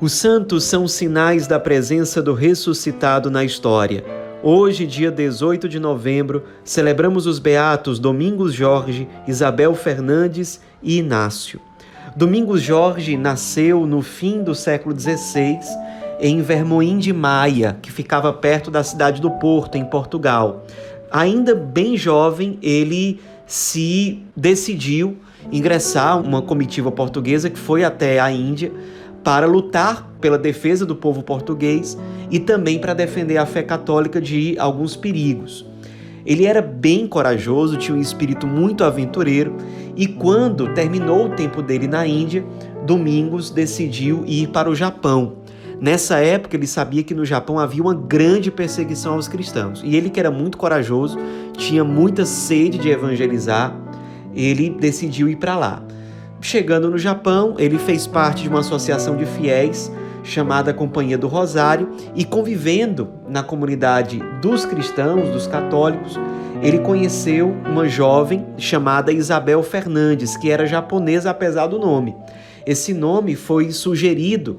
Os santos são sinais da presença do ressuscitado na história. Hoje, dia 18 de novembro, celebramos os beatos Domingos Jorge, Isabel Fernandes e Inácio. Domingos Jorge nasceu no fim do século XVI em Vermoim de Maia, que ficava perto da cidade do Porto, em Portugal. Ainda bem jovem, ele se decidiu ingressar uma comitiva portuguesa que foi até a Índia para lutar pela defesa do povo português e também para defender a fé católica de alguns perigos. Ele era bem corajoso, tinha um espírito muito aventureiro e quando terminou o tempo dele na Índia, Domingos decidiu ir para o Japão. Nessa época, ele sabia que no Japão havia uma grande perseguição aos cristãos. E ele, que era muito corajoso, tinha muita sede de evangelizar, ele decidiu ir para lá. Chegando no Japão, ele fez parte de uma associação de fiéis chamada Companhia do Rosário e convivendo na comunidade dos cristãos, dos católicos, ele conheceu uma jovem chamada Isabel Fernandes, que era japonesa apesar do nome. Esse nome foi sugerido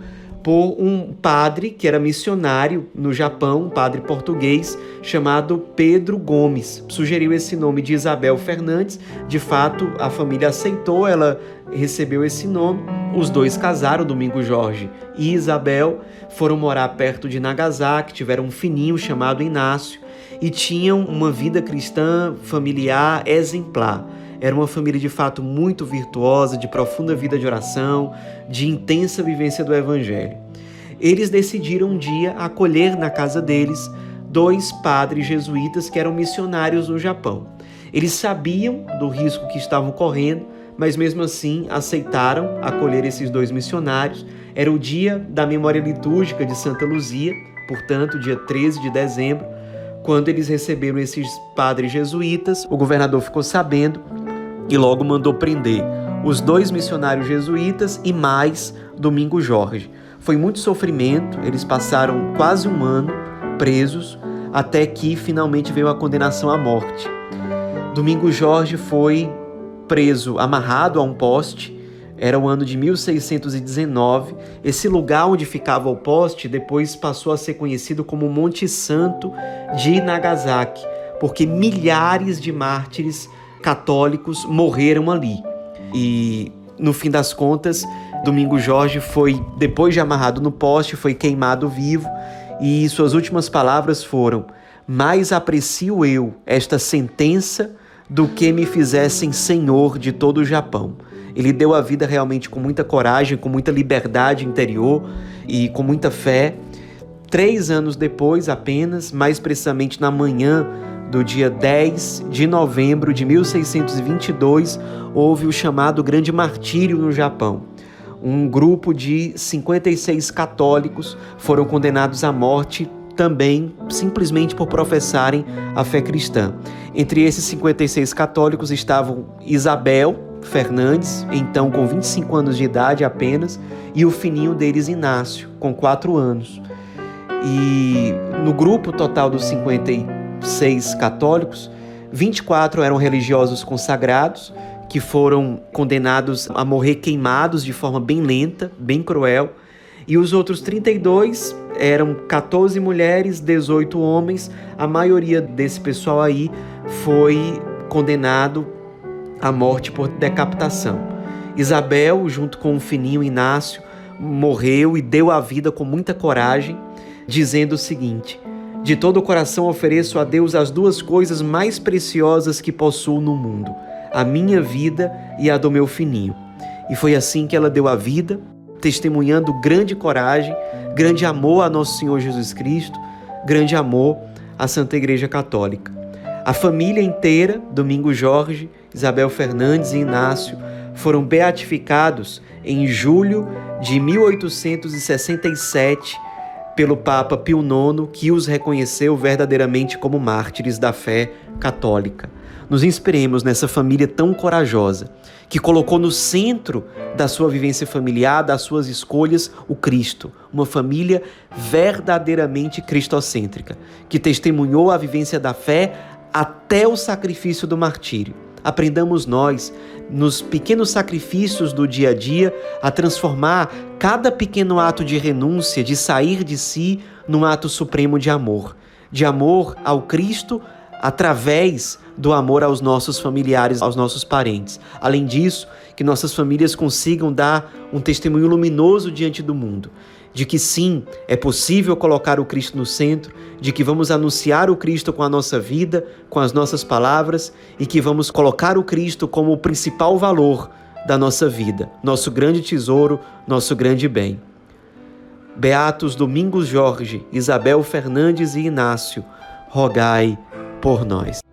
por um padre que era missionário no Japão, um padre português chamado Pedro Gomes. Sugeriu esse nome de Isabel Fernandes. De fato, a família aceitou, ela recebeu esse nome. Os dois casaram, Domingo Jorge e Isabel, foram morar perto de Nagasaki, tiveram um fininho chamado Inácio e tinham uma vida cristã familiar exemplar. Era uma família de fato muito virtuosa, de profunda vida de oração, de intensa vivência do Evangelho. Eles decidiram um dia acolher na casa deles dois padres jesuítas que eram missionários no Japão. Eles sabiam do risco que estavam correndo, mas mesmo assim aceitaram acolher esses dois missionários. Era o dia da memória litúrgica de Santa Luzia, portanto, dia 13 de dezembro, quando eles receberam esses padres jesuítas. O governador ficou sabendo e logo mandou prender os dois missionários jesuítas e mais Domingo Jorge. Foi muito sofrimento, eles passaram quase um ano presos até que finalmente veio a condenação à morte. Domingo Jorge foi preso, amarrado a um poste. Era o ano de 1619. Esse lugar onde ficava o poste depois passou a ser conhecido como Monte Santo de Nagasaki, porque milhares de mártires católicos morreram ali. E no fim das contas, Domingo Jorge foi, depois de amarrado no poste, foi queimado vivo e suas últimas palavras foram: Mais aprecio eu esta sentença do que me fizessem senhor de todo o Japão. Ele deu a vida realmente com muita coragem, com muita liberdade interior e com muita fé. Três anos depois, apenas, mais precisamente na manhã do dia 10 de novembro de 1622, houve o chamado Grande Martírio no Japão. Um grupo de 56 católicos foram condenados à morte também simplesmente por professarem a fé cristã. Entre esses 56 católicos estavam Isabel Fernandes, então com 25 anos de idade apenas, e o fininho deles Inácio, com 4 anos. E no grupo total dos 56 seis católicos, 24 eram religiosos consagrados, que foram condenados a morrer queimados de forma bem lenta, bem cruel, e os outros 32 eram 14 mulheres, 18 homens. A maioria desse pessoal aí foi condenado à morte por decapitação. Isabel, junto com o fininho Inácio, morreu e deu a vida com muita coragem, dizendo o seguinte: de todo o coração ofereço a Deus as duas coisas mais preciosas que possuo no mundo: a minha vida e a do meu fininho. E foi assim que ela deu a vida, testemunhando grande coragem, grande amor a nosso Senhor Jesus Cristo, grande amor à Santa Igreja Católica. A família inteira, Domingo Jorge, Isabel Fernandes e Inácio, foram beatificados em julho de 1867 pelo Papa Pio IX, que os reconheceu verdadeiramente como mártires da fé católica. Nos inspiremos nessa família tão corajosa, que colocou no centro da sua vivência familiar, das suas escolhas, o Cristo, uma família verdadeiramente cristocêntrica, que testemunhou a vivência da fé até o sacrifício do martírio. Aprendamos nós, nos pequenos sacrifícios do dia a dia, a transformar cada pequeno ato de renúncia, de sair de si, num ato supremo de amor. De amor ao Cristo através do amor aos nossos familiares, aos nossos parentes. Além disso, que nossas famílias consigam dar um testemunho luminoso diante do mundo de que sim, é possível colocar o Cristo no centro, de que vamos anunciar o Cristo com a nossa vida, com as nossas palavras e que vamos colocar o Cristo como o principal valor da nossa vida, nosso grande tesouro, nosso grande bem. Beatos Domingos Jorge, Isabel Fernandes e Inácio, rogai por nós.